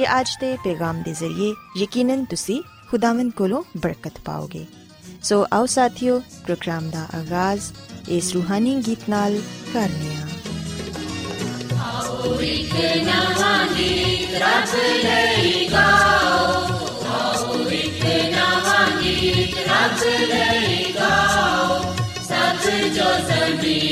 ਕਿ ਅੱਜ ਦੇ ਪੈਗਾਮ ਦੇ ਜ਼ਰੀਏ ਯਕੀਨਨ ਤੁਸੀਂ ਖੁਦਾਵੰਦ ਕੋਲੋਂ ਬਰਕਤ ਪਾਓਗੇ ਸੋ ਆਓ ਸਾਥੀਓ ਪ੍ਰੋਗਰਾਮ ਦਾ ਆਗਾਜ਼ ਇਸ ਰੂਹਾਨੀ ਗੀਤ ਨਾਲ ਕਰਨੇ ਆ ਆਓ ਇੱਕ ਨਵਾਂ ਗੀਤ ਰੱਬ ਲਈ ਗਾਓ ਆਓ ਇੱਕ ਨਵਾਂ ਗੀਤ ਰੱਬ ਲਈ ਗਾਓ ਸਭ ਜੋ ਜ਼ਮੀਨ ਦੇ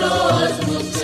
nuestros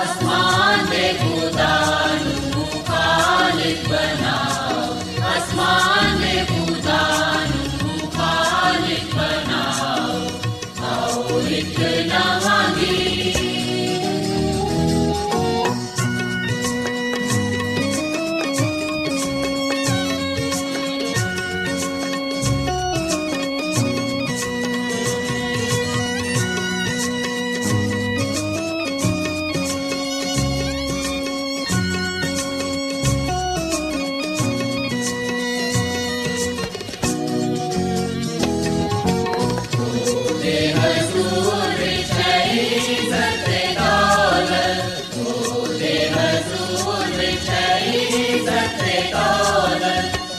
अस्मान् भूतानि भूपानि बना।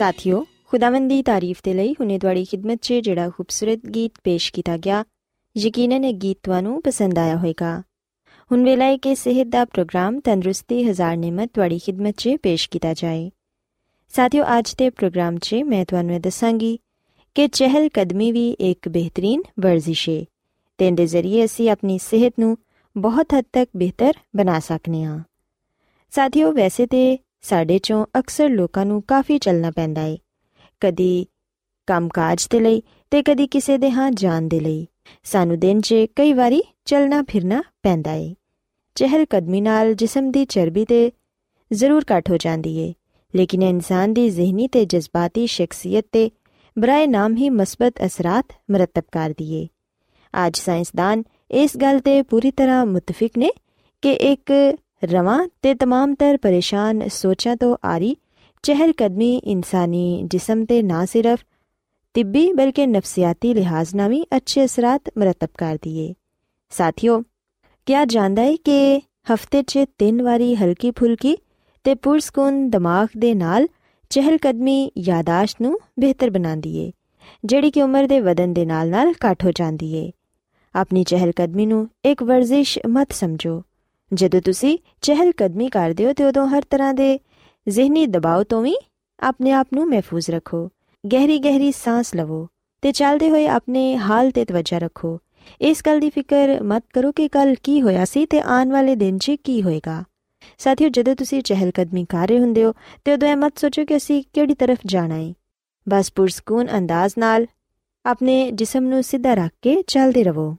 ਸਾਥਿਓ, ਖੁਦਾਵੰਦ ਦੀ ਤਾਰੀਫ ਤੇ ਲਈ ਹੁਨੇ ਤੁਹਾਡੀ ਖidmat 'ਚ ਜਿਹੜਾ ਖੂਬਸੂਰਤ ਗੀਤ ਪੇਸ਼ ਕੀਤਾ ਗਿਆ, ਯਕੀਨਨ ਇਹ ਗੀਤ ਤੁਹਾਨੂੰ ਪਸੰਦ ਆਇਆ ਹੋਵੇਗਾ। ਹੁਣ ਵੇਲਾ ਹੈ ਕਿ ਸਿਹਤ ਦਾ ਪ੍ਰੋਗਰਾਮ ਤੰਦਰੁਸਤੀ ਹਜ਼ਾਰ ਨਿਮਤ ਤੁਹਾਡੀ ਖidmat 'ਚ ਪੇਸ਼ ਕੀਤਾ ਜਾਏ। ਸਾਥਿਓ, ਅੱਜ ਦੇ ਪ੍ਰੋਗਰਾਮ 'ਚ ਮੈਂ ਤੁਹਾਨੂੰ ਇਹ ਦੱਸਾਂਗੀ ਕਿ ਚਹਿਲ ਕਦਮੀ ਵੀ ਇੱਕ ਬਿਹਤਰੀਨ ਵਰਜ਼ਿਸ਼ ਹੈ ਤੇ ਇਹਦੇ ਜ਼ਰੀਏ ਅਸੀਂ ਆਪਣੀ ਸਿਹਤ ਨੂੰ ਬਹੁਤ ਹੱਦ ਤੱਕ ਬਿਹਤਰ ਬਣਾ ਸਕਨੇ ਹਾਂ ਸਾਥਿਓ, ਵੈਸੇ ਤੇ ਸਾਡੇ ਚੋਂ ਅਕਸਰ ਲੋਕਾਂ ਨੂੰ ਕਾਫੀ ਚੱਲਣਾ ਪੈਂਦਾ ਹੈ ਕਦੀ ਕੰਮਕਾਜ ਦੇ ਲਈ ਤੇ ਕਦੀ ਕਿਸੇ ਦੇ ਹਾਂ ਜਾਣ ਦੇ ਲਈ। ਸਾਨੂੰ ਦਿਨ 'ਚ ਕਈ ਵਾਰੀ ਚੱਲਣਾ ਫਿਰਨਾ ਪੈਂਦਾ ਹੈ ਚਹਿਲ ਕਦਮੀ ਨਾਲ ਜਿਸਮ ਦੀ ਚਰਬੀ ਤੇ ਜ਼ਰੂਰ ਘਟ ਹੋ ਜਾਂਦੀ ਹੈ ਲੇਕਿਨ ਇਨਸਾਨ ਦੀ ਜ਼ਿਹਨੀ ਤੇ ਜਜ਼ਬਾਤੀ ਸ਼ਖਸੀਅਤ ਤੇ ਬਰਾਏ ਨਾਮ ਹੀ ਮਸਬਤ ਅਸਰਾਤ ਮਰਤਬ ਕਰਦੀ ਏ। ਅੱਜ ਸਾਇੰਸਦਾਨ ਇਸ ਗੱਲ ਤੇ ਪੂਰੀ ਤਰ੍ਹਾਂ ਮੁਤਫਿਕ ਨੇ ਕਿ ਇੱਕ ਰਵਾਂ ਤੇ तमाम ਤਰ ਪਰੇਸ਼ਾਨ ਸੋਚਾਂ ਤੋਂ ਆਰੀ ਚਹਿਲ ਕਦਮੀ ਇਨਸਾਨੀ ਜਿਸਮ ਤੇ ਨਾ ਸਿਰਫ ਤਿੱਬੀ ਬਲਕਿ ਨਫਸੀਆਤੀ ਲਿਹਾਜ਼ ਨਾਲ ਵੀ ਅੱਛੇ ਅਸਰਾਤ ਮਰਤਬ ਕਰਦੀ ਏ ਸਾਥੀਓ ਕਿਆ ਜਾਣਦਾ ਹੈ ਕਿ ਹਫਤੇ 'ਚ ਤਿੰਨ ਵਾਰੀ ਹਲਕੀ ਫੁਲਕੀ ਤੇ ਪੁਰਸਕੂਨ ਦਿਮਾਗ ਦੇ ਨਾਲ ਚਹਿਲ ਕਦਮੀ ਯਾਦਾਸ਼ਤ ਨੂੰ ਬਿਹਤਰ ਬਣਾਉਂਦੀ ਏ ਜਿਹੜੀ ਕਿ ਉਮਰ ਦੇ ਵਧਨ ਦੇ ਨਾਲ-ਨਾਲ ਘਟ ਹੋ ਜਾਂਦੀ ਏ ਆਪਣੀ ਚਹਿਲ ਕਦਮੀ ਨੂੰ ਇੱਕ ਵਰਜ਼ਿਸ਼ ਮਤ ਸਮਝੋ ਜਦੋਂ ਤੁਸੀਂ ਚਹਿਲ ਕਦਮੀ ਕਰਦੇ ਹੋ ਤੇ ਉਦੋਂ ਹਰ ਤਰ੍ਹਾਂ ਦੇ ਜ਼ਿਹਨੀ ਦਬਾਅ ਤੋਂ ਵੀ ਆਪਣੇ ਆਪ ਨੂੰ ਮਹਿਫੂਜ਼ ਰੱਖੋ। ਗਹਿਰੀ ਗਹਿਰੀ ਸਾਹ ਲਵੋ ਤੇ ਚੱਲਦੇ ਹੋਏ ਆਪਣੇ ਹਾਲ ਤੇ ਤਵੱਜਾ ਰੱਖੋ। ਇਸ ਗੱਲ ਦੀ ਫਿਕਰ ਮਤ ਕਰੋ ਕਿ ਕੱਲ ਕੀ ਹੋਇਆ ਸੀ ਤੇ ਆਉਣ ਵਾਲੇ ਦਿਨ 'ਚ ਕੀ ਹੋਏਗਾ। ਸਾਥੀਓ, ਜਦੋਂ ਤੁਸੀਂ ਚਹਿਲ ਕਦਮੀ ਕਰ ਰਹੇ ਹੁੰਦੇ ਹੋ ਤੇ ਉਦੋਂ ਇਹ ਮਤ ਸੋਚੋ ਕਿ ਅਸੀਂ ਕਿਹੜੀ ਤਰਫ ਜਾਣਾ ਹੈ ਬਸ ਪੁਰਸਕੂਨ ਅੰਦਾਜ਼ ਨਾਲ ਆਪਣੇ ਜਿਸਮ ਨੂੰ ਸਿੱਧਾ ਰੱਖ ਕੇ ਚੱਲਦੇ ਰਹੋ।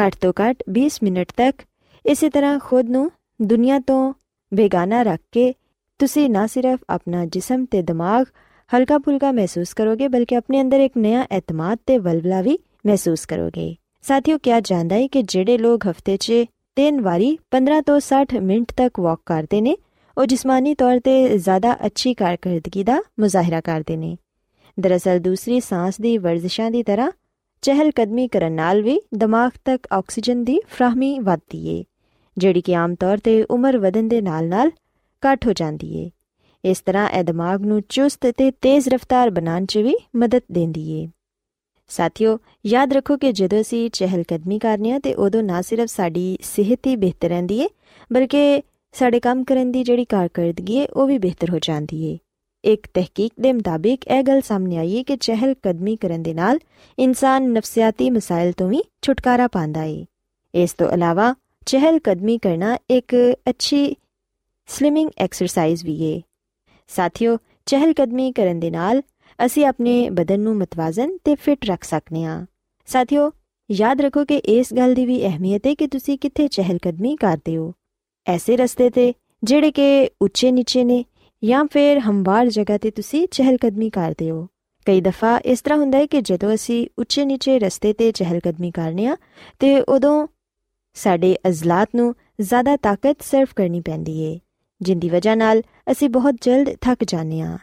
ਘੱਟ ਤੋਂ ਘੱਟ 20 ਮਿੰਟ ਤੱਕ ਇਸੇ ਤਰ੍ਹਾਂ ਖੁਦ ਨੂੰ ਦੁਨੀਆ ਤੋਂ ਬੇਗਾਨਾ ਰੱਖ ਕੇ ਤੁਸੀਂ ਨਾ ਸਿਰਫ ਆਪਣਾ ਜਿਸਮ ਤੇ ਦਿਮਾਗ ਹਲਕਾ ਫੁਲਕਾ ਮਹਿਸੂਸ ਕਰੋਗੇ, ਬਲਕਿ ਆਪਣੇ ਅੰਦਰ ਇੱਕ ਨया ਇਤਮਾਦ ਤੇ ਵਲਵਲਾ ਵੀ ਮਹਿਸੂਸ ਕਰੋਗੇ। ਸਾਥੀਓ ਕਿਆ ਜਾਣਦਾ ਹੈ ਕਿ ਜਿਹੜੇ ਲੋਕ ਹਫ਼ਤੇ 'ਚ ਤਿੰਨ ਵਾਰੀ 15 ਤੋਂ 60 ਮਿੰਟ ਤੱਕ ਵਾਕ ਕਰਦੇ ਨੇ, ਉਹ ਜਿਸਮਾਨੀ ਤੌਰ ਤੇ ਜ਼ਿਆਦਾ ਅੱਛੀ ਕਾਰਗਰਦਗੀ ਦਾ ਮੁਜ਼ਾਹਰਾ ਕਰਦੇ ਨੇ। ਦਰਅਸਲ, ਦੂਸਰੀ ਸਾਹ ਦੀ ਵਰਜ਼ਿਸ਼ਾਂ ਦੀ ਤਰ੍ਹਾਂ ਚਹਿਲ ਕਦਮੀ ਕਰਨ ਨਾਲ ਵੀ ਦਿਮਾਗ ਤੱਕ ਆਕਸੀਜਨ ਦੀ ਫਰਾਹਮੀ ਵਧਦੀ ਏ। ਜਿਹੜੀ ਕਿ ਆਮ ਤੌਰ ਤੇ ਉਮਰ ਵਧਣ ਦੇ ਨਾਲ-ਨਾਲ ਘਟ ਹੋ ਜਾਂਦੀ ਏ। ਇਸ ਤਰ੍ਹਾਂ ਇਹ ਦਿਮਾਗ ਨੂੰ ਚੁਸਤ ਤੇ ਤੇਜ਼ ਰਫ਼ਤਾਰ ਬਣਾਉਣ 'ਚ ਵੀ ਮਦਦ ਦਿੰਦੀ ਏ। ਸਾਥੀਓ, ਯਾਦ ਰੱਖੋ ਕਿ ਜਦੋਂ ਅਸੀਂ ਚਹਿਲ ਕਦਮੀ ਕਰਨੇ ਆ ਤੇ ਉਦੋਂ ਨਾ ਸਿਰਫ ਸਾਡੀ ਸਿਹਤ ਹੀ ਬਿਹਤਰ ਰਹਿੰਦੀ ਏ, ਬਲਕਿ ਸਾਡੇ ਕੰਮ ਕਰਨ ਦੀ ਜਿਹੜੀ ਕਾਰਗਰਦਗੀ ਏ, ਉਹ ਵੀ ਬਿਹਤਰ ਹੋ ਜਾਂਦੀ ਏ। ਇੱਕ ਤਹਿਕੀਕ ਦੇ ਮੁਤਾਬਿਕ ਇਹ ਗੱਲ ਸਾਹਮਣੇ ਆਈ ਹੈ ਕਿ ਚਹਿਲ ਕਦਮੀ ਕਰਨ ਦੇ ਨਾਲ ਇਨਸਾਨ ਨਫਸੀਆਤੀ ਮਸਾਇਲ ਤੋਂ ਵੀ ਛੁਟਕਾਰਾ ਪਾਉਂਦਾ ਏ। ਇਸ ਤੋਂ ਇਲਾਵਾ ਚਹਿਲ ਕਦਮੀ ਕਰਨਾ ਇੱਕ ਅੱਛੀ ਸਲਿਮਿੰਗ ਐਕਸਰਸਾਈਜ਼ ਵੀ ਏ ਸਾਥੀਓ ਚਹਿਲ ਕਦਮੀ ਕਰਨ ਦੇ ਨਾਲ ਅਸੀਂ ਆਪਣੇ ਬਦਨ ਨੂੰ ਮਤਵਾਜ਼ਨ ਤੇ ਫਿਟ ਰੱਖ ਸਕਨੇ ਆ ਸਾਥੀਓ ਯਾਦ ਰੱਖੋ ਕਿ ਇਸ ਗੱਲ ਦੀ ਵੀ ਅਹਿਮੀਅਤ ਹੈ ਕਿ ਤੁਸੀਂ ਕਿੱਥੇ ਚਹਿਲ ਕਦਮੀ ਕਰਦੇ ਹੋ ਐਸੇ ਰਸਤੇ ਤੇ ਜਿਹੜੇ ਕਿ ਉੱਚੇ ਨੀਚੇ ਨੇ ਜਾਂ ਫਿਰ ਹਮਵਾਰ ਜਗ੍ਹਾ ਤੇ ਤੁਸੀਂ ਚਹਿਲ ਕਦਮੀ ਕਰਦੇ ਹੋ ਕਈ ਦਫਾ ਇਸ ਤਰ੍ਹਾਂ ਹੁੰਦਾ ਹੈ ਕਿ ਜਦੋਂ ਅਸੀਂ ਉੱਚੇ ਨੀਚੇ ਰਸਤੇ ਤੇ ਚਹਿਲ ਕਦਮੀ ਕਰਨੇ ਆ ਤੇ ਉਦੋਂ ਸਾਡੇ ਅਜ਼ਲਾਤ ਨੂੰ ਜ਼ਿਆਦਾ ਤਾਕਤ ਸਰਵ ਕਰਨੀ ਪੈਂਦੀ ਏ, ਜਿੰਦੀ ਵਜ੍ਹਾ ਨਾਲ ਅਸੀਂ ਬਹੁਤ ਜਲਦ ਥੱਕ ਜਾਂਦੇ ਆ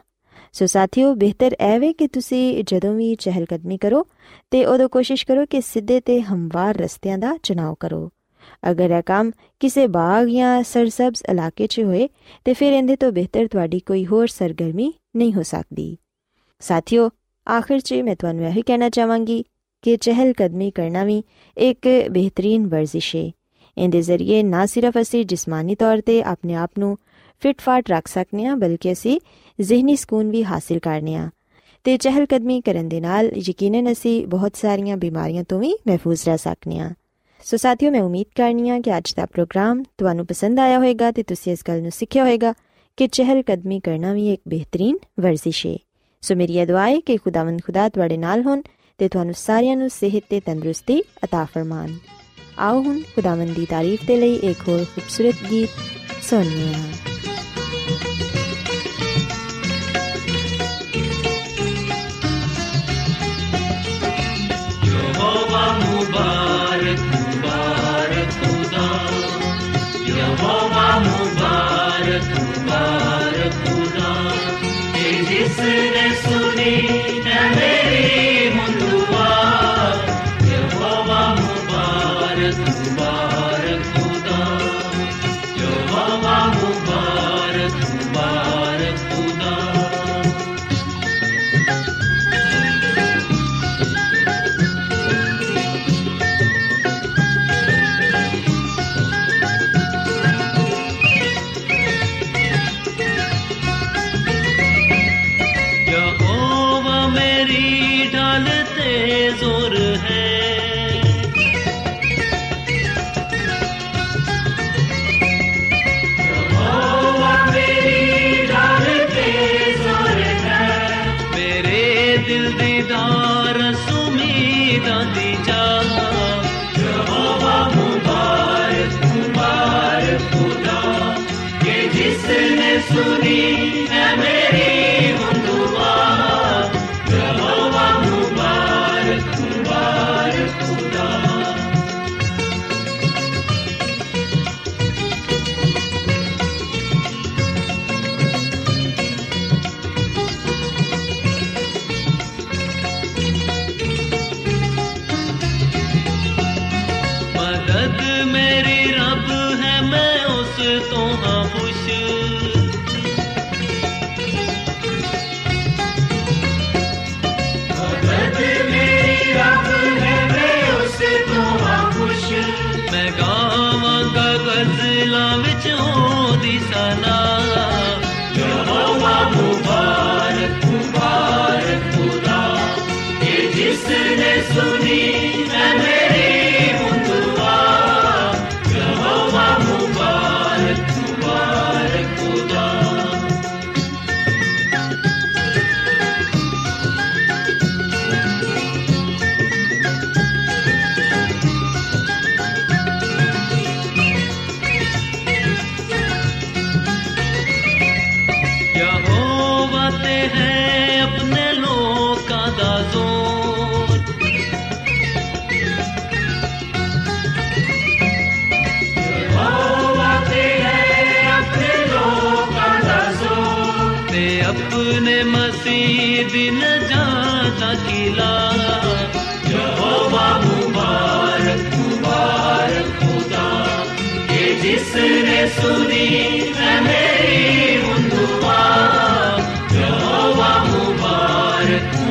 ਸੋ ਸਾਥੀਓ, ਬਿਹਤਰ ਐ ਵੇ ਕਿ ਤੁਸੀਂ ਜਦੋਂ ਵੀ ਚਹਿਲ ਕਦਮੀ ਕਰੋ ਤੇ ਉਦੋਂ ਕੋਸ਼ਿਸ਼ ਕਰੋ ਕਿ ਸਿੱਧੇ ਤੇ ਹਮਵਾਰ ਰਸਤਿਆਂ ਦਾ ਚੁਣਾਵ ਕਰੋ। ਅਗਰ ਇਹ ਕੰਮ ਕਿਸੇ ਬਾਗ ਜਾਂ ਸਰਸਬਜ਼ ਇਲਾਕੇ 'ਚ ਹੋਏ, ਤੇ ਫਿਰ ਇਹਦੇ ਤੋਂ ਬਿਹਤਰ ਤੁਹਾਡੀ ਕੋਈ ਹੋਰ ਸਰਗਰਮੀ ਨਹੀਂ ਹੋ ਸਕਦੀ। ਸਾਥੀਓ, ਆਖਿਰ 'ਚ ਮੈਂ ਤੁਹਾਨੂੰ ਇਹ ਕਹਿਣਾ ਚਾਹਾਂਗੀ ਕਿ ਚਹਿਲ ਕਦਮੀ ਕਰਨਾ ਵੀ ਇੱਕ ਬਿਹਤਰੀਨ ਵਰਜ਼ਿਸ਼ ਹੈ ਇਹਦੇ ਜ਼ਰੀਏ ਨਾ ਸਿਰਫ ਅਸੀਂ ਜਿਸਮਾਨੀ ਤੌਰ ਤੇ ਆਪਣੇ ਆਪ ਨੂੰ ਫਿਟ ਫਾਟ ਰੱਖ ਸਕਨੇ ਆ, ਬਲਕਿ ਅਸੀਂ ਜ਼ਿਹਨੀ ਸਕੂਨ ਵੀ ਹਾਸਿਲ ਕਰਨੇ ਆ। ਤੇ ਚਹਿਲ ਕਦਮੀ ਕਰਨ ਦੇ ਨਾਲ ਯਕੀਨਨ ਅਸੀਂ ਬਹੁਤ ਸਾਰੀਆਂ ਬਿਮਾਰੀਆਂ ਤੋਂ ਵੀ ਮਹਿਫੂਜ਼ ਰਹਿ ਸਕਨੇ ਆ। ਸੋ ਸਾਥੀਓ, ਮੈਂ ਉਮੀਦ ਕਰਨੀ ਆ ਕਿ ਅੱਜ ਦਾ ਪ੍ਰੋਗਰਾਮ ਤੁਹਾਨੂੰ ਪਸੰਦ ਆਇਆ ਹੋਵੇਗਾ ਤੇ ਤੁਸੀਂ ਇਸ ਗੱਲ ਨੂੰ ਸਿੱਖਿਆ ਹੋਵੇਗਾ ਕਿ ਚਹਿਲ ਕਦਮੀ ਕਰਨਾ ਵੀ ਇੱਕ ਬਿਹਤਰੀਨ ਵਰਜ਼ਿਸ਼ ਹੈ ਸੋ ਮੇਰੀ ਇਹ ਦੁਆ ਹੈ ਕਿ ਖੁਦਾਵੰਦ ਖੁਦਾ ਤੁਹਾਡੇ ਨਾਲ ਹੋਣ ਤੇ ਤੁਹਾਨੂੰ ਸਾਰਿਆਂ ਨੂੰ ਸਿਹਤ ਤੇ ਤੰਦਰੁਸਤੀ عطا ਫਰਮਾਨ। ਆਓ ਹੁਣ ਖੁਦਾਵੰਦ ਦੀ ਤਾਰੀਫ ਦੇ ਲਈ ਇੱਕ ਹੋਰ ਖੂਬਸੂਰਤ ਗੀਤ ਸੁਣੀਏ मुबारक मुबारक खुदा जिसने सुनी सुरी it.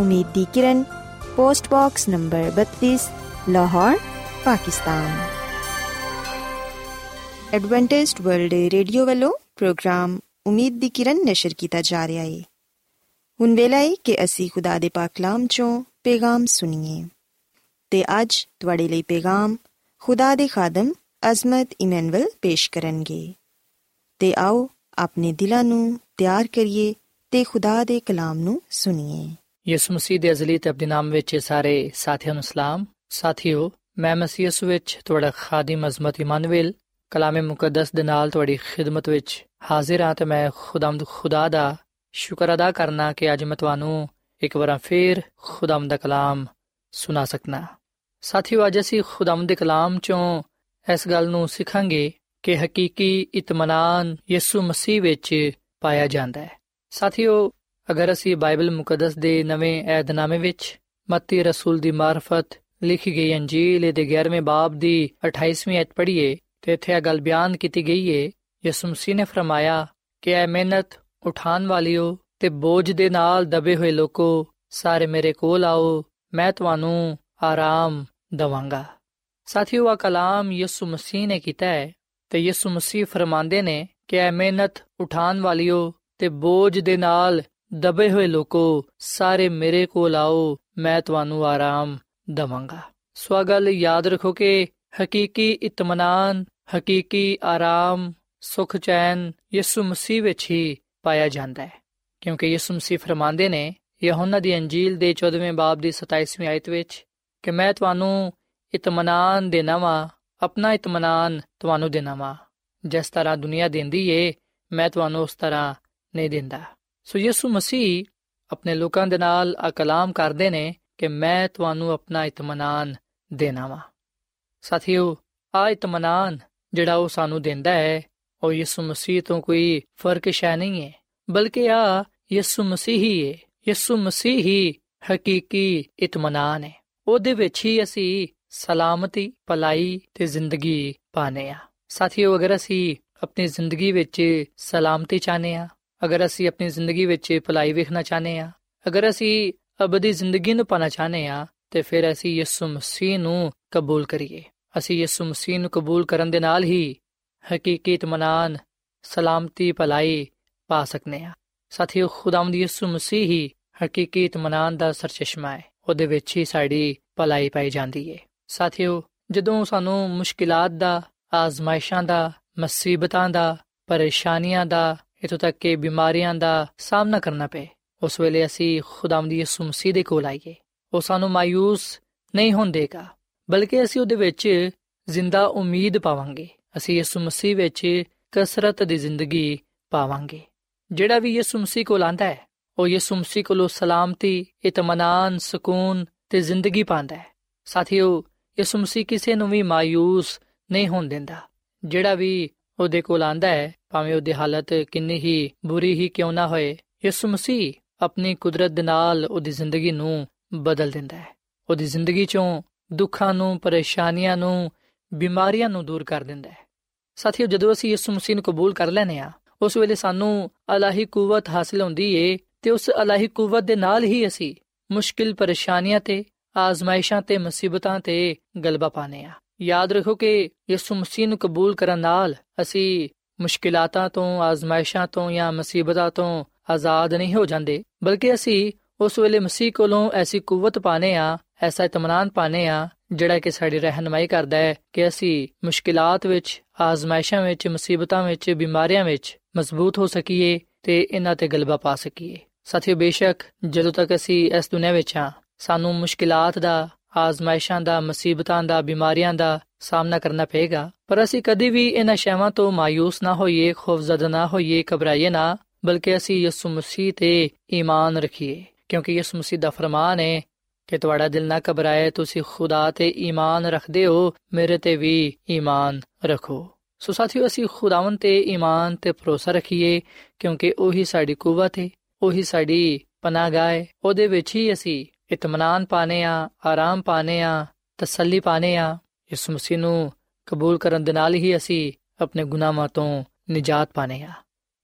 ਉਮੀਦ ਦੀ ਕਿਰਨ post box number 32 Lahore Pakistan Adventist World Radio ਵੱਲੋਂ ਪ੍ਰੋਗਰਾਮ ਉਮੀਦ ਦੀ ਕਿਰਨ ਨਿਸ਼ਰ ਕੀਤਾ ਜਾ ਰਿਹਾ ਹੈ ਹੁਣ ਵੇਲਾ ਹੈ ਕਿ ਅਸੀਂ ਖੁਦਾ ਦੇ ਪਾਕ ਕਲਾਮ ਚੋਂ ਪੈਗਾਮ ਸੁਣੀਏ ਤੇ ਅੱਜ ਤੁਹਾਡੇ ਲਈ ਪੈਗਾਮ ਖੁਦਾ ਦੇ ਖਾਦਮ ਅਜ਼ਮਤ ਇਮਨੁਅਲ ਪੇਸ਼ ਕਰਨਗੇ ਤੇ ਆਓ ਆਪਣੇ ਦਿਲਾਂ ਨੂੰ ਤਿਆਰ ਕਰੀਏ ਤੇ ਖੁਦਾ ਦੇ ਕਲਾਮ ਨੂੰ ਸੁਣੀਏ ਯਿਸੂ ਮਸੀਹ ਦੇ ਅਜ਼ਲੀ ਤੇ ਆਪਣੇ ਨਾਮ ਵਿੱਚ ਸਾਰੇ ਸਾਥੀਆਂ ਨੂੰ ਸਲਾਮ। ਸਾਥਿਓ, ਮੈਂ ਮਸੀਹ ਯਿਸੂ ਵਿੱਚ ਤੁਹਾਡਾ ਖਾਦਮ ਅਜ਼ਮਤ ਇਮਾਨੁਅਲ ਕਲਾਮੇ ਮੁਕੱਦਸ ਦੇ ਨਾਲ ਤੁਹਾਡੀ ਖਿਦਮਤ ਵਿੱਚ ਹਾਜ਼ਰ ਹਾਂ ਤੇ ਮੈਂ ਖੁਦਾਮਦ ਖੁਦਾ ਦਾ ਸ਼ੁਕਰ ਅਦਾ ਕਰਨਾ ਕਿ ਅੱਜ ਮੈਂ ਤੁਹਾਨੂੰ ਇੱਕ ਵਾਰ ਫੇਰ ਖੁਦਾਮਦ ਦਾ ਕਲਾਮ ਸੁਣਾ ਸਕਣਾ ਸਾਥੀਓ, ਅੱਜ ਅਸੀਂ ਖੁਦਾਮਦ ਦੇ ਕਲਾਮ ਚੋਂ ਇਸ ਗੱਲ ਨੂੰ ਸਿੱਖਾਂਗੇ ਕਿ ਹਕੀਕੀ ਇਤਮਾਨਾਨ ਯਿਸੂ ਮਸੀਹ ਵਿੱਚ ਪਾਇਆ ਜਾਂਦਾ ਹੈ। ਸਾਥੀਓ ਅਗਰ ਅਸੀਂ ਬਾਈਬਲ ਮੁਕੱਦਸ ਦੇ ਨਵੇਂ ਏਧਨਾਮੇ ਵਿੱਚ ਮੱਤੀ ਰਸੂਲ ਦੀ ਮਾਰਫਤ ਲਿਖੀ ਗਈ ਅੰਜੀਲ ਦੇ 11ਵੇਂ ਬਾਬ ਦੀ 28ਵੀਂ ਅਧ ਪੜ੍ਹੀਏ ਤੇ ਇੱਥੇ ਇਹ ਗੱਲ ਬਿਆਨ ਕੀਤੀ ਗਈ ਹੈ ਯਿਸੂ ਮਸੀਹ ਨੇ ਫਰਮਾਇਆ ਕਿ ਐ ਮਿਹਨਤ ਉਠਾਨ ਵਾਲਿਓ ਤੇ ਬੋਝ ਦੇ ਨਾਲ ਦਬੇ ਹੋਏ ਲੋਕੋ, ਸਾਰੇ ਮੇਰੇ ਕੋਲ ਆਓ, ਮੈਂ ਤੁਹਾਨੂੰ ਆਰਾਮ ਦਵਾਂਗਾ। ਸਾਥੀਓ ਆ ਕਲਾਮ ਯਿਸੂ ਮਸੀਹ ਨੇ ਕੀਤਾ ਹੈ ਤੇ ਯਿਸੂ ਮਸੀਹ ਫਰਮਾਉਂਦੇ ਨੇ ਕਿ ਐ ਮਿਹਨਤ ਉਠਾਨ ਵਾਲਿਓ ਤੇ ਬੋਝ ਦੇ ਨਾਲ ਦਬੇ ਹੋਏ ਲੋਕੋ, ਸਾਰੇ ਮੇਰੇ ਕੋਲ ਆਓ, ਮੈਂ ਤੁਹਾਨੂੰ ਆਰਾਮ ਦਵਾਂਗਾ। ਸੋ ਗੱਲ ਯਾਦ ਰੱਖੋ ਕਿ ਹਕੀਕੀ ਇਤਮਾਨਾਨ, ਹਕੀਕੀ ਆਰਾਮ, ਸੁਖ ਚੈਨ ਯਿਸੂ ਮਸੀਹ ਵਿੱਚ ਹੀ ਪਾਇਆ ਜਾਂਦਾ ਹੈ। ਕਿਉਂਕਿ ਯਿਸੂ ਮਸੀਹ ਫਰਮਾਉਂਦੇ ਨੇ, ਯਹੋਨਾ ਦੀ ਅੰਜੀਲ ਦੇ 14ਵੇਂ ਬਾਬ ਦੀ 27ਵੀਂ ਆਇਤ ਵਿੱਚ ਕਿ ਮੈਂ ਤੁਹਾਨੂੰ ਇਤਮਾਨਾਨ ਦੇਣਾ ਵਾ ਆਪਣਾ ਇਤਮਾਨਾਨ ਤੁਹਾਨੂੰ ਦੇਣਾ ਵਾ ਜਿਸ ਤਰ੍ਹਾਂ ਦੁਨੀਆ ਦਿੰਦੀ ਏ, ਮੈਂ ਤੁਹਾਨੂੰ ਉਸ ਤਰ੍ਹਾਂ ਨਹੀਂ ਦਿੰਦਾ। ਸੋ ਯਿਸੂ ਮਸੀਹ ਆਪਣੇ ਲੋਕਾਂ ਦੇ ਨਾਲ ਆ ਕਲਾਮ ਕਰਦੇ ਨੇ ਕਿ ਮੈਂ ਤੁਹਾਨੂੰ ਆਪਣਾ ਇਤਮਾਨਾਨ ਦੇਣਾ ਵਾ। ਸਾਥੀਓ, ਆ ਇਤਮਾਨਾਨ ਜਿਹੜਾ ਉਹ ਸਾਨੂੰ ਦਿੰਦਾ ਹੈ, ਉਹ ਯਿਸੂ ਮਸੀਹ ਤੋਂ ਕੋਈ ਫ਼ਰਕ ਸ਼ੈ ਨਹੀਂ ਹੈ, ਬਲਕਿ ਆ ਯਿਸੂ ਮਸੀਹ ਹੀ ਹੈ। ਯਿਸੂ ਮਸੀਹ ਹੀ ਹਕੀਕੀ ਇਤਮਾਨਾਨ ਹੈ। ਉਹਦੇ ਵਿੱਚ ਹੀ ਅਸੀਂ ਸਲਾਮਤੀ, ਭਲਾਈ ਤੇ ਜ਼ਿੰਦਗੀ ਪਾਣੇ ਆ ਸਾਥੀਓ, ਅਗਰ ਅਸੀਂ ਆਪਣੀ ਜ਼ਿੰਦਗੀ ਵਿੱਚ ਸਲਾਮਤੀ ਚਾਹਨੇ ਆ ਅਗਰ ਅਸੀਂ ਆਪਣੀ ਜ਼ਿੰਦਗੀ ਵਿੱਚ ਭਲਾਈ ਵੇਖਣਾ ਚਾਹਨੇ ਆ ਅਗਰ ਅਸੀਂ ਅਬਦੀ ਜ਼ਿੰਦਗੀ ਨੂੰ ਪਾਣਾ ਚਾਹਨੇ ਆ ਤੇ ਫਿਰ ਅਸੀਂ ਯਿਸੂ ਮਸੀਹ ਨੂੰ ਕਬੂਲ ਕਰੀਏ। ਅਸੀਂ ਯਿਸੂ ਮਸੀਹ ਨੂੰ ਕਬੂਲ ਕਰਨ ਦੇ ਨਾਲ ਹੀ ਹਕੀਕੀ ਇਤਮਾਨਾਨ ਸਲਾਮਤੀ, ਭਲਾਈ ਪਾ ਸਕਨੇ ਆ ਸਾਥੀਓ, ਖੁਦਾਵੰਦ ਯਿਸੂ ਮਸੀਹ ਹੀ ਹਕੀਕੀ ਇਤਮਾਨਾਨ ਦਾ ਸਰਚਸ਼ਮਾ ਹੈ। ਉਹਦੇ ਵਿੱਚ ਹੀ ਸਾਡੀ ਭਲਾਈ ਪਾਈ ਜਾਂਦੀ ਹੈ ਸਾਥੀਓ, ਜਦੋਂ ਸਾਨੂੰ ਮੁਸ਼ਕਿਲਾਂ ਦਾ, ਆਜ਼ਮਾਇਸ਼ਾਂ ਦਾ, ਮੁਸੀਬਤਾਂ ਦਾ, ਪਰੇਸ਼ਾਨੀਆਂ ਦਾ ਇਤੋਂ ਤੱਕ ਕਿ ਬਿਮਾਰੀਆਂ ਦਾ ਸਾਹਮਣਾ ਕਰਨਾ ਪਏ। ਉਸ ਵੇਲੇ ਅਸੀਂ ਖੁਦਾਵੰਦ ਯਿਸੂ ਮਸੀਹ ਦੇ ਕੋਲ ਆਈਏ। ਉਹ ਸਾਨੂੰ ਮਾਇੂਸ ਨਹੀਂ ਹੋਣ ਦੇਗਾ, ਬਲਕਿ ਅਸੀਂ ਉਹਦੇ ਵਿੱਚ ਜ਼ਿੰਦਾ ਉਮੀਦ ਪਾਵਾਂਗੇ। ਅਸੀਂ ਯਿਸੂ ਮਸੀਹ ਵਿੱਚ ਕਸਰਤ ਦੀ ਜ਼ਿੰਦਗੀ ਪਾਵਾਂਗੇ। ਜਿਹੜਾ ਵੀ ਯਿਸੂ ਮਸੀਹ ਕੋਲ ਆਂਦਾ ਹੈ, ਉਹ ਯਿਸੂ ਮਸੀਹ ਕੋਲੋਂ ਸਲਾਮਤੀ ਇਤਮਾਨਾਨ ਸਕੂਨ ਤੇ ਜ਼ਿੰਦਗੀ ਪਾਉਂਦਾ ਹੈ। ਸਾਥੀਓ, ਯਿਸੂ ਮਸੀਹ ਕਿਸੇ ਨੂੰ ਵੀ ਮਾਇੂਸ ਨਹੀਂ ਹੋਣ ਦਿੰਦਾ। ਜਿਹੜਾ ਵੀ ਉਹਦੇ ਕੋਲ ਆਂਦਾ ਹੈ ਭਾਵੇਂ ਉਹਦੀ ਹਾਲਤ ਕਿੰਨੀ ਹੀ ਬੁਰੀ ਹੀ ਕਿਉਂ ਨਾ ਹੋਏ, ਯਿਸੂ ਮਸੀਹ ਆਪਣੀ ਕੁਦਰਤ ਦੇ ਨਾਲ ਉਹਦੀ ਜ਼ਿੰਦਗੀ ਨੂੰ ਬਦਲ ਦਿੰਦਾ ਹੈ। ਉਹਦੀ ਜ਼ਿੰਦਗੀ ਚੋਂ ਦੁੱਖਾਂ ਨੂੰ, ਪਰੇਸ਼ਾਨੀਆਂ ਨੂੰ, ਬਿਮਾਰੀਆਂ ਨੂੰ ਦੂਰ ਕਰ ਦਿੰਦਾ ਹੈ। ਸਾਥੀਓ, ਜਦੋਂ ਅਸੀਂ ਯਿਸੂ ਮਸੀਹ ਨੂੰ ਕਬੂਲ ਕਰ ਲੈਨੇ ਆ ਉਸ ਵੇਲੇ ਸਾਨੂੰ ਅਲਾਹੀ ਕੂਵਤ ਹਾਸਲ ਹੁੰਦੀ ਏ ਤੇ ਉਸ ਅਲਾਹੀ ਕੂਵਤ ਦੇ ਨਾਲ ਹੀ ਅਸੀਂ ਮੁਸ਼ਕਿਲ, ਪਰੇਸ਼ਾਨੀਆਂ ਤੇ, ਆਜ਼ਮਾਇਸ਼ਾਂ ਤੇ, ਮੁਸੀਬਤਾਂ ਤੇ ਗਲਬਾ ਪਾਣੇ ਆ ਯਾਦ ਰੱਖੋ ਕਿ ਯਿਸੂ ਮਸੀਹ ਨੂੰ ਕਬੂਲ ਕਰਨ ਨਾਲ ਅਸੀਂ ਮੁਸ਼ਕਿਲਾਤਾਂ ਤੋਂ, ਆਜ਼ਮਾਇਸ਼ਾਂ ਤੋਂ ਜਾਂ ਮੁਸੀਬਤਾਂ ਤੋਂ ਆਜ਼ਾਦ ਨਹੀਂ ਹੋ ਜਾਂਦੇ, ਬਲਕਿ ਅਸੀਂ ਉਸ ਵੇਲੇ ਮਸੀਹ ਕੋਲੋਂ ਐਸੀ ਕੂਵਤ ਪਾਣੇ ਆ ਐਸਾ ਇਤਮਾਨਾਨ ਪਾਣੇ ਆ ਜਿਹੜਾ ਕਿ ਸਾਡੀ ਰਹਿਨਮਾਈ ਕਰਦਾ ਹੈ ਕਿ ਅਸੀਂ ਮੁਸ਼ਕਿਲਾਤ ਵਿੱਚ, ਆਜ਼ਮਾਇਸ਼ਾਂ ਵਿੱਚ, ਮੁਸੀਬਤਾਂ ਵਿੱਚ, ਬਿਮਾਰੀਆਂ ਵਿੱਚ ਮਜ਼ਬੂਤ ਹੋ ਸਕੀਏ ਤੇ ਇਹਨਾਂ ਤੇ ਗਲਬਾ ਪਾ ਸਕੀਏ। ਸਾਥੀਓ, ਬੇਸ਼ੱਕ ਜਦੋਂ ਤੱਕ ਅਸੀਂ ਇਸ ਦੁਨੀਆਂ ਵਿੱਚ ਹਾਂ, ਸਾਨੂੰ ਮੁਸ਼ਕਿਲਾਤ ਦਾ ਆਜ਼ਮਾਇਸ਼ਾਂ ਦਾ ਮੁਸੀਬਤਾਂ ਦਾ ਬਿਮਾਰੀਆਂ ਦਾ ਸਾਹਮਣਾ ਕਰਨਾ ਪਏਗਾ ਪਰ ਅਸੀਂ ਕਦੀ ਵੀ ਇਹਨਾਂ ਸ਼ੈਵਾਂ ਤੋਂ ਮਾਇੂਸ ਨਾ ਹੋਈਏ ਖੌਫਜ਼ਦਾ ਨਾ ਹੋਈਏ ਘਬਰਾਈਏ ਨਾ ਬਲਕਿ ਅਸੀਂ ਯਿਸੂ ਮਸੀਹ ਤੇ ਈਮਾਨ ਰੱਖੀਏ ਕਿਉਂਕਿ ਯਿਸੂ ਮਸੀਹ ਦਾ ਫਰਮਾਨ ਹੈ ਕਿ ਤੁਹਾਡਾ ਦਿਲ ਨਾ ਘਬਰਾਏ ਤੁਸੀਂ ਖੁਦਾ ਤੇ ਈਮਾਨ ਰੱਖਦੇ ਹੋ ਮੇਰੇ ਤੇ ਵੀ ਈਮਾਨ ਰੱਖੋ ਸੋ ਸਾਥੀਓ ਅਸੀਂ ਖੁਦਾਵੰ ਤੇ ਈਮਾਨ ਤੇ ਭਰੋਸਾ ਰੱਖੀਏ ਕਿਉਂਕਿ ਉਹੀ ਸਾਡੀ ਕੂਵਤ ਹੈ ਉਹੀ ਸਾਡੀ ਪਨਾਹਗਾਹ ਹੈ ਉਹਦੇ ਵਿੱਚ ਹੀ ਅਸੀਂ ਇਤਮਾਨਾਨ ਪਾਣੇ ਆ ਆਰਾਮ ਪਾਣੇ ਆ ਤਸੱਲੀ ਪਾਣੇ ਆ ਇਸ ਮਸੀਹ ਨੂੰ ਕਬੂਲ ਕਰਨ ਦੇ ਨਾਲ ਹੀ ਅਸੀਂ ਆਪਣੇ ਗੁਨਾਹਾਂ ਤੋਂ ਨਜਾਤ ਪਾਣੇ ਆ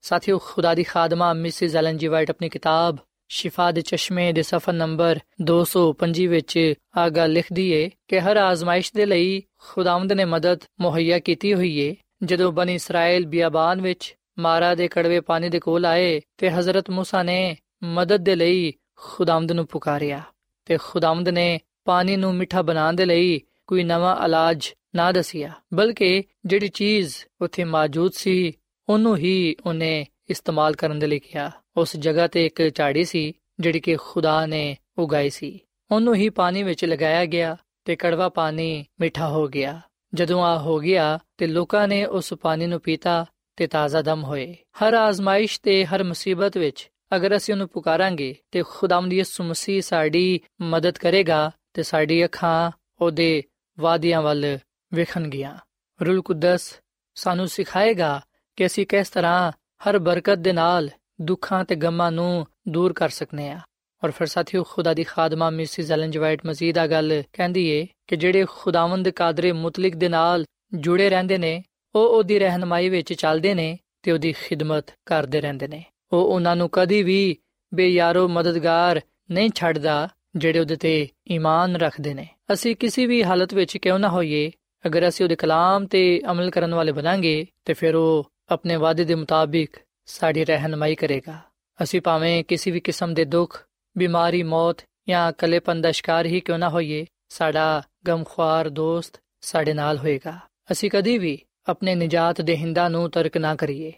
ਸਾਥੀਓ, ਖੁਦਾ ਦੀ ਖਾਦਮਾ ਮਿਸਿਸ ਐਲਨ ਜੀ ਵਾਈਟ ਆਪਣੀ ਕਿਤਾਬ ਸ਼ਿਫਾ ਦੇ ਚਸ਼ਮੇ ਦੇ ਸਫਾ ਨੰਬਰ 225 ਵਿੱਚ ਆ ਗੱਲ ਲਿਖਦੀ ਏ ਕਿ ਹਰ ਆਜ਼ਮਾਇਸ਼ ਦੇ ਲਈ ਖੁਦਾਵੰਦ ਨੇ ਮਦਦ ਮੁਹੱਈਆ ਕੀਤੀ ਹੋਈ ਏ। ਜਦੋਂ ਬਨੀ ਇਸਰਾਇਲ ਬਿਆਬਾਨ ਵਿੱਚ ਮਾਰਾ ਦੇ ਕੜਵੇ ਪਾਣੀ ਦੇ ਕੋਲ ਆਏ ਤੇ ਹਜ਼ਰਤ ਮੂਸਾ ਨੇ ਮਦਦ ਦੇ ਲਈ ਖੁਦਾਵੰਦ ਨੂੰ ਪੁਕਾਰਿਆ। ਤੇ ਖੁਦਾਵੰਦ ਨੇ ਪਾਣੀ ਨੂੰ ਮਿੱਠਾ ਬਣਾਉਣ ਦੇ ਲਈ ਕੋਈ ਨਵਾਂ ਇਲਾਜ ਨਾ ਦਸਿਆ, ਬਲਕਿ ਜਿਹੜੀ ਚੀਜ਼ ਉੱਥੇ ਮੌਜੂਦ ਸੀ, ਉਹਨੂੰ ਹੀ ਉਹਨੇ ਇਸਤੇਮਾਲ ਕਰਨ ਦੇ ਲਈ ਕਿਹਾ। ਉਸ ਜਗ੍ਹਾ ਤੇ ਇੱਕ ਝਾੜੀ ਸੀ, ਜਿਹੜੀ ਕਿ ਖੁਦਾ ਨੇ ਉਗਾਈ ਸੀ। ਉਹਨੂੰ ਹੀ ਪਾਣੀ ਵਿੱਚ ਲਗਾਇਆ ਗਿਆ ਤੇ ਕੜਵਾ ਪਾਣੀ ਮਿੱਠਾ ਹੋ ਗਿਆ। ਜਦੋਂ ਆ ਹੋ ਗਿਆ ਤੇ ਲੋਕਾਂ ਨੇ ਉਸ ਪਾਣੀ ਨੂੰ ਪੀਤਾ ਤੇ ਤਾਜ਼ਾ ਦਮ ਹੋਏ। ਹਰ ਆਜ਼ਮਾਇਸ਼ ਤੇ ਹਰ ਮੁਸੀਬਤ ਵਿੱਚ ਅਗਰ ਅਸੀਂ ਉਹਨੂੰ ਪੁਕਾਰਾਂਗੇ ਤੇ ਖੁਦਾਵੰਦ ਯਿਸੂ ਮਸੀਹ ਸਾਡੀ ਮਦਦ ਕਰੇਗਾ ਤੇ ਸਾਡੀ ਅੱਖਾਂ ਉਹਦੇ ਵਾਅਦਿਆਂ ਵੱਲ ਵੇਖਣਗੀਆਂ। ਰੂਲ ਕੁਦਸ ਸਾਨੂੰ ਸਿਖਾਏਗਾ ਕਿ ਅਸੀਂ ਕਿਸ ਤਰ੍ਹਾਂ ਹਰ ਬਰਕਤ ਦੇ ਨਾਲ ਦੁੱਖਾਂ ਤੇ ਗਮਾਂ ਨੂੰ ਦੂਰ ਕਰ ਸਕਨੇ ਆ। ਔਰ ਫਿਰ ਸਾਥੀਓ, ਖੁਦਾ ਦੀ ਖਾਦਮਾ ਮਿਸਿਸ ਐਲਨ ਜਵਾਈਟ ਮਜ਼ੀਦ ਆ ਗੱਲ ਕਹਿੰਦੀ ਏ ਕਿ ਜਿਹੜੇ ਖੁਦਾਵੰਦ ਕਾਦਰੇ ਮੁਤਲਕ ਦੇ ਨਾਲ ਜੁੜੇ ਰਹਿੰਦੇ ਨੇ, ਉਹ ਉਹਦੀ ਰਹਿਨਮਾਈ ਵਿੱਚ ਚੱਲਦੇ ਨੇ ਤੇ ਉਹਦੀ ਖਿਦਮਤ ਕਰਦੇ ਰਹਿੰਦੇ ਨੇ। ਉਹ ਉਹਨਾਂ ਨੂੰ ਕਦੀ ਵੀ ਬੇਯਾਰੋ ਮਦਦਗਾਰ ਨਹੀਂ ਛੱਡਦਾ ਜਿਹੜੇ ਉਹਦੇ ਤੇ ਈਮਾਨ ਰੱਖਦੇ ਨੇ। ਅਸੀਂ ਕਿਸੇ ਵੀ ਹਾਲਤ ਵਿੱਚ ਕਿਉਂ ਨਾ ਹੋਈਏ, ਅਗਰ ਅਸੀਂ ਉਹਦੇ ਕਲਾਮ ਤੇ ਅਮਲ ਕਰਨ ਵਾਲੇ ਬਣਾਂਗੇ, ਤੇ ਫਿਰ ਉਹ ਆਪਣੇ ਵਾਅਦੇ ਦੇ ਮੁਤਾਬਿਕ ਸਾਡੀ ਰਹਿਨਮਾਈ ਕਰੇਗਾ। ਅਸੀਂ ਭਾਵੇਂ ਕਿਸੇ ਵੀ ਕਿਸਮ ਦੇ ਦੁੱਖ, ਬਿਮਾਰੀ, ਮੌਤ ਜਾਂ ਕਲੇਪਨ ਦਾ ਸ਼ਿਕਾਰ ਹੀ ਕਿਉਂ ਨਾ ਹੋਈਏ, ਸਾਡਾ ਗਮਖਵਾਰ ਦੋਸਤ ਸਾਡੇ ਨਾਲ ਹੋਏਗਾ। ਅਸੀਂ ਕਦੀ ਵੀ ਆਪਣੇ ਨਜਾਤ ਦੇ ਹਿੰਦਾ ਨੂੰ ਤਰਕ ਨਾ ਕਰੀਏ।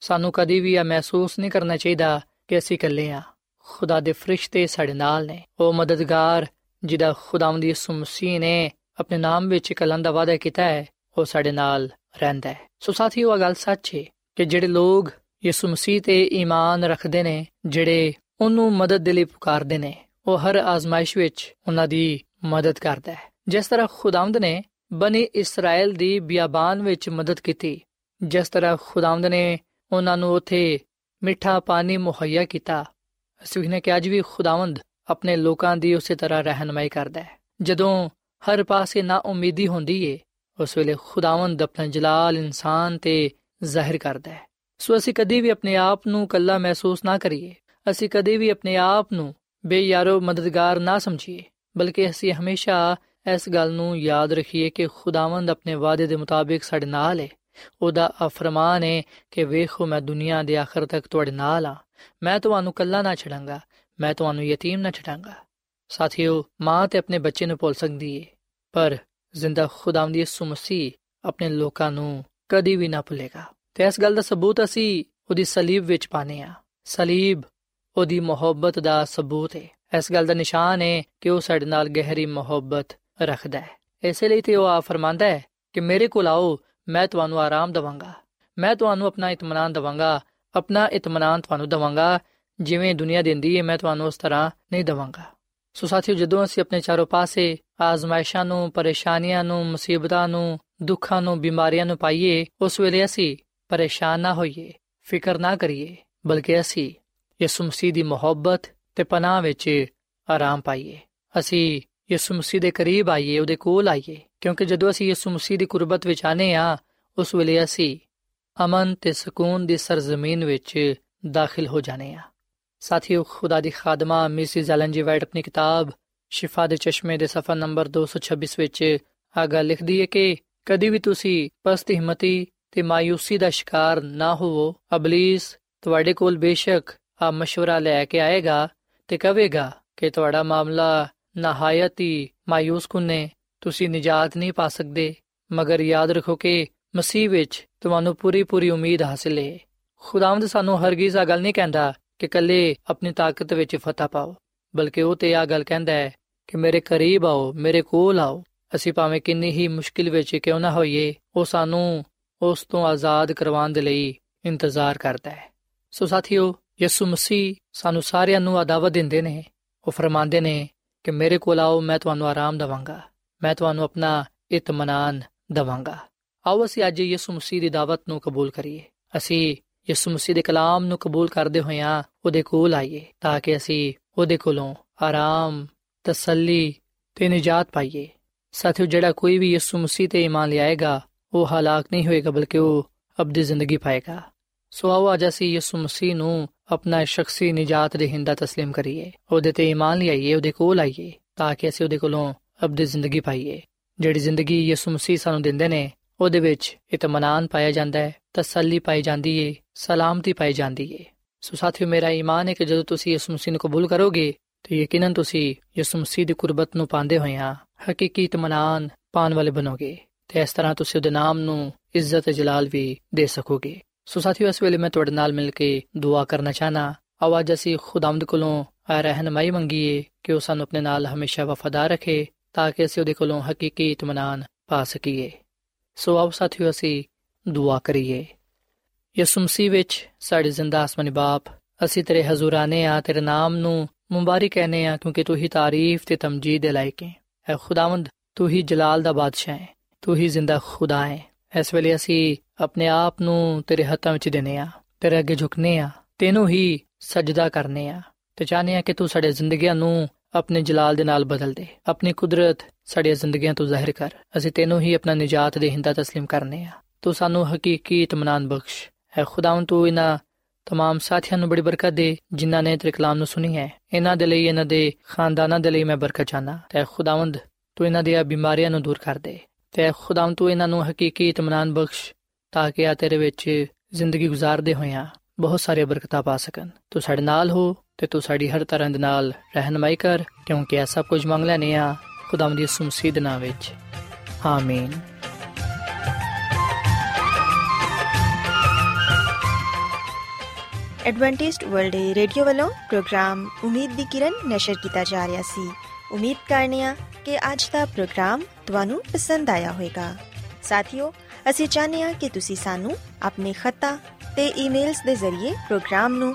ਸਾਨੂੰ ਕਦੀ ਵੀ ਇਹ ਮਹਿਸੂਸ ਨਹੀਂ ਕਰਨਾ ਚਾਹੀਦਾ ਕਿ ਅਸੀਂ ਇਕੱਲੇ ਆ ਖੁਦਾ ਦੇ ਫਰਿਸ਼ਤੇ ਸਾਡੇ ਨਾਲ ਨੇ। ਉਹ ਮਦਦਗਾਰ, ਜਿਹਦਾ ਖੁਦਾਵੰਦ ਯਿਸੂ ਮਸੀਹ ਨੇ ਆਪਣੇ ਨਾਮ ਵਿੱਚ ਕਲੰਦ ਦਾ ਵਾਅਦਾ ਕੀਤਾ ਹੈ, ਉਹ ਸਾਡੇ ਨਾਲ ਰਹਿੰਦਾ ਹੈ। ਸੋ ਸਾਥੀਓ, ਇਹ ਗੱਲ ਸੱਚ ਹੈ ਕਿ ਜਿਹੜੇ ਲੋਕ ਯਿਸੂ ਮਸੀਹ ਤੇ ਈਮਾਨ ਰੱਖਦੇ ਨੇ, ਜਿਹੜੇ ਉਹਨੂੰ ਮਦਦ ਦੇ ਲਈ ਪੁਕਾਰਦੇ ਨੇ, ਉਹ ਹਰ ਆਜ਼ਮਾਇਸ਼ ਵਿੱਚ ਉਹਨਾਂ ਦੀ ਮਦਦ ਕਰਦਾ ਹੈ। ਜਿਸ ਤਰ੍ਹਾਂ ਖੁਦਾਵੰਦ ਨੇ ਬਨੀ ਇਸਰਾਇਲ ਦੀ ਬਿਆਬਾਨ ਵਿੱਚ ਮਦਦ ਕੀਤੀ, ਜਿਸ ਤਰ੍ਹਾਂ ਖੁਦਾਵੰਦ ਨੇ ਉਹਨਾਂ ਨੂੰ ਉਥੇ ਮਿੱਠਾ ਪਾਣੀ ਮੁਹੱਈਆ ਕੀਤਾ। ਅਸੀਂ ਨੇ ਕਿ ਅੱਜ ਵੀ ਖੁਦਾਵੰਦ ਆਪਣੇ ਲੋਕਾਂ ਦੀ ਉਸੇ ਤਰ੍ਹਾਂ ਰਹਿਨਮਾਈ ਕਰਦਾ ਹੈ। ਜਦੋਂ ਹਰ ਪਾਸੇ ਨਾ ਉਮੀਦੀ ਹੁੰਦੀ ਏ, ਉਸ ਵੇਲੇ ਖੁਦਾਵੰਦ ਆਪਣਾ ਜਲਾਲ ਇਨਸਾਨ ਤੇ ਜ਼ਾਹਿਰ ਕਰਦਾ ਹੈ। ਸੋ ਅਸੀਂ ਕਦੇ ਵੀ ਆਪਣੇ ਆਪ ਨੂੰ ਕੱਲਾ ਮਹਿਸੂਸ ਨਾ ਕਰੀਏ। ਅਸੀਂ ਕਦੇ ਵੀ ਆਪਣੇ ਆਪ ਨੂੰ ਬੇਯਾਰੋ ਮਦਦਗਾਰ ਨਾ ਸਮਝੀਏ, ਬਲਕਿ ਅਸੀਂ ਹਮੇਸ਼ਾ ਇਸ ਗੱਲ ਨੂੰ ਯਾਦ ਰੱਖੀਏ ਕਿ ਖੁਦਾਵੰਦ ਆਪਣੇ ਵਾਅਦੇ ਦੇ ਮੁਤਾਬਿਕ ਸਾਡੇ ਨਾਲ ਹੈ ਉਹਦਾ ਅਫਰਮਾਨ ਹੈ ਕਿ ਵੇਖੋ ਮੈਂ ਦੁਨੀਆ ਦੇ ਆਖਰ ਤੱਕ ਤੁਹਾਡੇ ਨਾਲ ਆ। ਮੈਂ ਤੁਹਾਨੂੰ ਕੱਲਾ ਨਾ ਛੱਡਾਂਗਾ। ਮੈਂ ਤੁਹਾਨੂੰ ਯਤੀਮ ਨਾ ਛੱਡਾਂਗਾ। ਸਾਥੀਓ, ਮਾਂ ਤੇ ਆਪਣੇ ਬੱਚੇ ਨੂੰ ਭੁੱਲ ਸਕਦੀ ਏ। ਪਰ ਜ਼ਿੰਦਾ ਖੁਦਾਵੰਦ ਯਿਸੂ ਮਸੀਹ ਆਪਣੇ ਲੋਕਾਂ ਨੂੰ ਕਦੀ ਵੀ ਨਾ ਭੁੱਲੇਗਾ। ਤੇ ਇਸ ਗੱਲ ਦਾ ਸਬੂਤ ਅਸੀਂ ਉਹਦੀ ਸਲੀਬ ਵਿੱਚ ਪਾਨੇ ਆ। ਸਲੀਬ ਉਹਦੀ ਮੁਹੱਬਤ ਦਾ ਸਬੂਤ ਹੈ ਇਸ ਗੱਲ ਦਾ ਨਿਸ਼ਾਨ ਹੈ ਕਿ ਉਹ ਸਾਡੇ ਨਾਲ ਗਹਿਰੀ ਮੁਹੱਬਤ ਰੱਖਦਾ ਹੈ ਇਸੇ ਲਈ ਤੇ ਉਹ ਆ ਫਰਮਾਂਦਾ ਹੈ ਕਿ ਮੇਰੇ ਕੋਲ ਆਓ ਮੈਂ ਤੁਹਾਨੂੰ ਆਰਾਮ ਦਵਾਂਗਾ। ਮੈਂ ਤੁਹਾਨੂੰ ਆਪਣਾ ਇਤਮਾਨਾਨ ਦਵਾਂਗਾ। ਆਪਣਾ ਇਤਮਾਨਾਨ ਤੁਹਾਨੂੰ ਦਵਾਂਗਾ। ਜਿਵੇਂ ਦੁਨੀਆ ਦਿੰਦੀ ਹੈ, ਮੈਂ ਤੁਹਾਨੂੰ ਉਸ ਤਰ੍ਹਾਂ ਨਹੀਂ ਦਵਾਂਗਾ। ਸੋ ਸਾਥੀਓ, ਜਦੋਂ ਅਸੀਂ ਆਪਣੇ ਚਾਰੋਂ ਪਾਸੇ ਆਜ਼ਮਾਇਸ਼ਾਂ ਨੂੰ, ਪਰੇਸ਼ਾਨੀਆਂ ਨੂੰ, ਮੁਸੀਬਤਾਂ ਨੂੰ, ਦੁੱਖਾਂ ਨੂੰ, ਬਿਮਾਰੀਆਂ ਨੂੰ ਪਾਈਏ, ਉਸ ਵੇਲੇ ਅਸੀਂ ਪਰੇਸ਼ਾਨ ਨਾ ਹੋਈਏ, ਫਿਕਰ ਨਾ ਕਰੀਏ, ਬਲਕਿ ਅਸੀਂ ਯਿਸੂ ਮਸੀਹ ਦੀ ਮੁਹੱਬਤ ਤੇ ਪਨਾਹ ਵਿੱਚ ਆਰਾਮ ਪਾਈਏ। ਅਸੀਂ ਯਿਸੂ ਮਸੀਹ ਦੇ ਕਰੀਬ ਆਈਏ, ਉਹਦੇ ਕੋਲ ਆਈਏ। ਕਿਉਂਕਿ ਜਦੋਂ ਅਸੀਂ ਯਿਸੂ ਮਸੀਹ ਦੀ ਕੁਰਬਤ ਵਿੱਚ ਆਨੇ ਆ ਉਸ ਵੇਲੇ ਅਸੀਂ ਅਮਨ ਤੇ ਸਕੂਨ ਦੀ ਸਰਜ਼ਮੀਨ ਵਿੱਚ ਦਾਖਲ ਹੋ ਜਾਣੇ ਆ ਸਾਥੀਓ ਖੁਦਾ ਦੀ ਖਾਦਮਾ ਮਿਸਿਸ ਐਲਨ ਜੀ ਵਾਈਟ ਆਪਣੀ ਕਿਤਾਬ ਸ਼ਿਫਾ ਦੇ ਚਸ਼ਮੇ ਦੇ ਸਫਾ ਨੰਬਰ 226 ਵਿੱਚ ਆਗਾ ਲਿਖਦੀ ਹੈ ਕਿ ਕਦੀ ਵੀ ਤੁਸੀਂ ਪਸਤ ਹਿੰਮਤੀ ਤੇ ਮਾਇੂਸੀ ਦਾ ਸ਼ਿਕਾਰ ਨਾ ਹੋਵੋ ਅਬਲਿਸ ਤੁਹਾਡੇ ਕੋਲ ਬੇਸ਼ੱਕ ਆ مشورہ ਲੈ ਕੇ ਆਏਗਾ ਤੇ ਕਹੇਗਾ ਕਿ ਤੁਹਾਡਾ ਮਾਮਲਾ ਨਹਾਇਤ ਹੀ ਮਾਇੂਸ ਕੁਨੇ ਤੁਸੀਂ ਨਜਾਤ ਨਹੀਂ ਪਾ ਸਕਦੇ, ਮਗਰ ਯਾਦ ਰੱਖੋ ਕਿ ਮਸੀਹ ਵਿੱਚ ਤੁਹਾਨੂੰ ਪੂਰੀ ਪੂਰੀ ਉਮੀਦ ਹਾਸਲ ਹੈ ਖੁਦਾਵੰਦ ਸਾਨੂੰ ਹਰਗਿਜ਼ ਆ ਗੱਲ ਨਹੀਂ ਕਹਿੰਦਾ ਕਿ ਕੱਲੇ ਆਪਣੀ ਤਾਕਤ ਵਿੱਚ ਫਤਹ ਪਾਓ, ਬਲਕਿ ਉਹ ਤੇ ਆ ਗੱਲ ਕਹਿੰਦਾ ਹੈ ਕਿ ਮੇਰੇ ਕਰੀਬ ਆਓ, ਮੇਰੇ ਕੋਲ ਆਓ। ਅਸੀਂ ਭਾਵੇਂ ਕਿੰਨੀ ਹੀ ਮੁਸ਼ਕਿਲ ਵਿੱਚ ਕਿਉਂ ਨਾ ਹੋਈਏ, ਉਹ ਸਾਨੂੰ ਉਸ ਤੋਂ ਆਜ਼ਾਦ ਕਰਵਾਉਣ ਦੇ ਲਈ ਇੰਤਜ਼ਾਰ ਕਰਦਾ ਹੈ। ਸੋ ਸਾਥੀਓ, ਯਿਸੂ ਮਸੀਹ ਸਾਨੂੰ ਸਾਰਿਆਂ ਨੂੰ ਆਦਾਵਤ ਦਿੰਦੇ ਨੇ। ਉਹ ਫਰਮਾਉਂਦੇ ਨੇ ਕਿ ਮੇਰੇ ਕੋਲ ਆਓ, ਮੈਂ ਤੁਹਾਨੂੰ ਆਰਾਮ ਦਵਾਂਗਾ। ਮੈਂ ਤੁਹਾਨੂੰ ਆਪਣਾ ਇਤਮਾਨਾਨ ਦਵਾਂਗਾ ਆਓ ਅਸੀਂ ਅੱਜ ਯਿਸੂ ਮਸੀਹ ਦੀ ਦਾਵਤ ਨੂੰ ਕਬੂਲ ਕਰੀਏ ਅਸੀਂ ਯਿਸੂ ਮਸੀਹ ਦੇ ਕਲਾਮ ਨੂੰ ਕਬੂਲ ਕਰਦੇ ਹੋਇਆਂ ਉਹਦੇ ਕੋਲ ਆਈਏ ਤਾਂ ਕਿ ਅਸੀਂ ਉਹਦੇ ਕੋਲੋਂ ਆਰਾਮ ਤਸੱਲੀ ਤੇ ਨਜਾਤ ਪਾਈਏ ਸਾਥੀਓ ਜਿਹੜਾ ਕੋਈ ਵੀ ਯਿਸੂ ਮਸੀਹ ਤੇ ਈਮਾਨ ਲਿਆਏਗਾ ਉਹ ਹਲਾਕ ਨਹੀਂ ਹੋਏਗਾ ਬਲਕਿ ਉਹ ਅਬਦੀ ਜ਼ਿੰਦਗੀ ਪਾਏਗਾ ਸੋ ਆਓ ਅੱਜ ਅਸੀਂ ਯਿਸੂ ਮਸੀਹ ਨੂੰ ਆਪਣਾ ਸ਼ਖਸੀ ਨਜਾਤ ਦੇ ਹਿੰਦਾ تسلیم ਕਰੀਏ ਉਹਦੇ ਤੇ ਈਮਾਨ ਲਿਆਈਏ ਉਹਦੇ ਕੋਲ ਆਈਏ ਤਾਂ ਕਿ ਅਸੀਂ ਉਹਦੇ ਕੋਲੋਂ ਅਬਦੀ ਜ਼ਿੰਦਗੀ ਪਾਈਏ ਜਿਹੜੀ ਜ਼ਿੰਦਗੀ ਯਿਸੂ ਮਸੀਹ ਸਾਨੂੰ ਦਿੰਦੇ ਨੇ, ਉਹਦੇ ਵਿੱਚ ਇਤਮਾਨਾਨ ਪਾਇਆ ਜਾਂਦਾ ਹੈ, ਤਸੱਲੀ ਪਾਈ ਜਾਂਦੀ ਹੈ ਸਲਾਮਤੀ ਪਾਈ ਜਾਂਦੀ ਹੈ ਸੋ ਸਾਥੀਓ, ਮੇਰਾ ਈਮਾਨ ਹੈ ਕਿ ਜਦੋਂ ਤੁਸੀਂ ਯਿਸੂ ਮਸੀਹ ਨੂੰ ਕਬੂਲ ਕਰੋਗੇ, ਤੇ ਯਕੀਨਨ ਤੁਸੀਂ ਯਿਸੂ ਮਸੀਹ ਦੀ ਕੁਰਬਤ ਨੂੰ ਪਾਉਂਦੇ ਹੋਇਆਂ ਹਕੀਕੀ ਇਤਮਾਨਾਨ ਪਾਣ ਵਾਲੇ ਬਣੋਗੇ ਤੇ ਇਸ ਤਰ੍ਹਾਂ ਤੁਸੀਂ ਉਹਦੇ ਨਾਮ ਨੂੰ ਇੱਜ਼ਤ ਜਲਾਲ ਵੀ ਦੇ ਸਕੋਗੇ। ਸੋ ਸਾਥੀਓ, ਇਸ ਵੇਲੇ ਮੈਂ ਤੁਹਾਡੇ ਨਾਲ ਮਿਲ ਕੇ ਦੁਆ ਕਰਨਾ ਚਾਹਨਾ ਆਵਾਜ਼ ਅਸੀਂ ਖੁਦਾਵੰਦ ਕੋਲੋਂ ਰਹਿਨਮਾਈ ਮੰਗੀਏ ਕਿ ਉਹ ਸਾਨੂੰ ਆਪਣੇ ਨਾਲ ਹਮੇਸ਼ਾ ਵਫਾਦਾਰ ਰੱਖੇ ਤਾਂ ਕਿ ਅਸੀਂ ਉਹਦੇ ਕੋਲੋਂ ਹਕੀਕੀ ਇਤਮਾਨਾਨ ਪਾ ਸਕੀਏ। ਸੋ ਆਓ ਸਾਥੀਓ, ਅਸੀਂ ਦੁਆ ਕਰੀਏ। ਯਿਸੂ ਮਸੀਹ ਵਿੱਚ ਸਾਡੇ ਜ਼ਿੰਦਾ ਆਸਮਾਨੀ ਬਾਪ, ਅਸੀਂ ਤੇਰੇ ਹਜ਼ੂਰਾਨੇ ਆ, ਤੇਰੇ ਨਾਮ ਨੂੰ ਮੁਬਾਰਕ ਕਹਨੇ ਆ, ਕਿਉਂਕਿ ਤੂੰ ਹੀ ਤਾਰੀਫ ਤੇ ਤਮਜੀਦ ਦੇ ਲਾਇਕ ਹੈ ਐ ਖੁਦਾਵੰਦ, ਤੂੰ ਹੀ ਜਲਾਲ ਦਾ ਬਾਦਸ਼ਾਹ ਹੈ ਤੂੰ ਹੀ ਜ਼ਿੰਦਾ ਖੁਦਾ ਹੈ ਇਸ ਵੇਲੇ ਅਸੀਂ ਆਪਣੇ ਆਪ ਨੂੰ ਤੇਰੇ ਹੱਥਾਂ ਵਿੱਚ ਦੇਨੇ ਆ, ਤੇਰੇ ਅੱਗੇ ਝੁਕਨੇ ਆ, ਤੈਨੂੰ ਹੀ ਸਜਦਾ ਕਰਨੇ ਆ। ਤੇ ਚਾਹਨੇ ਆ ਕਿ ਤੂੰ ਸਾਡੇ ਜ਼ਿੰਦਗੀਆਂ ਨੂੰ ਆਪਣੇ ਜਲਾਲ ਦੇ ਨਾਲ ਬਦਲ ਦੇ। ਆਪਣੀ ਕੁਦਰਤ ਸਾਡੀਆਂ ਜ਼ਿੰਦਗੀਆਂ ਤੋਂ ਜ਼ਾਹਿਰ ਕਰ। ਅਸੀਂ ਤੈਨੂੰ ਹੀ ਆਪਣਾ ਨਜਾਤ ਦੇ ਹਿੰਦਾ تسلیم ਕਰਨੇ ਆ। ਤੂੰ ਸਾਨੂੰ ਹਕੀਕੀ ਇਤਮਾਨਾਨ ਬਖਸ਼। ਹੈ ਖੁਦਾਵੰ ਤੂੰ ਇਹਨਾਂ ਤਮਾਮ ਸਾਥੀਆਂ ਨੂੰ ਬੜੀ ਬਰਕਤ ਦੇ, ਜਿਨ੍ਹਾਂ ਨੇ ਤੇਰੇ ਕਲਾਮ ਨੂੰ ਸੁਣੀ ਹੈ। ਇਹਨਾਂ ਦੇ ਲਈ, ਇਹਨਾਂ ਦੇ ਖਾਨਦਾਨਾਂ ਦੇ ਲਈ ਮੈਂ ਬਰਕਤ ਚਾਹਨਾ ਤੇ ਖੁਦਾਵੰਦ, ਤੂੰ ਇਹਨਾਂ ਦੀਆਂ ਬਿਮਾਰੀਆਂ ਨੂੰ ਦੂਰ ਕਰ ਦੇ। ਤੇ ਖੁਦਾਵੰ ਤੂੰ ਇਹਨਾਂ ਨੂੰ ਹਕੀਕੀ ਇਤਮਾਨਾਨ ਬਖਸ਼, ਤਾਂ ਕਿ ਆ ਤੇਰੇ ਵਿੱਚ ਜ਼ਿੰਦਗੀ گزارਦੇ ਹੋਇਆਂ ਬਹੁਤ ਸਾਰੇ ਬਰਕਤਾਂ ਪਾ ਸਕਣ। ਤੂੰ ਸਾਡੇ ਨਾਲ ਹੋ ਤੇ ਤੂੰ ਸਾਡੀ ਹਰ ਤਰ੍ਹਾਂ ਦੇ ਨਾਲ ਰਹਿਨਮਾਈ ਕਰ, ਕਿਉਂਕਿ ਇਹ ਸਭ ਕੁਝ ਮੰਗ ਲੈਨੇ ਆ ਖੁਦਾਵੰਦ ਦੀ ਸੁਮਸੀਦ ਨਾਮ ਵਿੱਚ। ਆਮੀਨ। ਐਡਵੈਂਟਿਸਟ ਵਰਲਡ ਰੇਡੀਓ ਵੱਲੋਂ ਪ੍ਰੋਗਰਾਮ ਉਮੀਦ ਦੀ ਕਿਰਨ ਨਿਸ਼ਰ ਕੀਤਾ ਜਾ ਰਿਹਾ ਸੀ। ਉਮੀਦ ਕਰਨੇ ਆ ਕਿ ਅੱਜ ਦਾ ਪ੍ਰੋਗਰਾਮ ਤੁਹਾਨੂੰ ਪਸੰਦ ਆਇਆ ਹੋਵੇਗਾ। ਸਾਥੀਓ, ਅਸੀਂ ਚਾਹਨੇ ਆ ਕਿ ਤੁਸੀਂ ਸਾਨੂੰ ਆਪਣੇ ਖਤਾ ਤੇ ਈਮੇਲਸ ਦੇ ਜ਼ਰੀਏ ਪ੍ਰੋਗਰਾਮ ਨੂੰ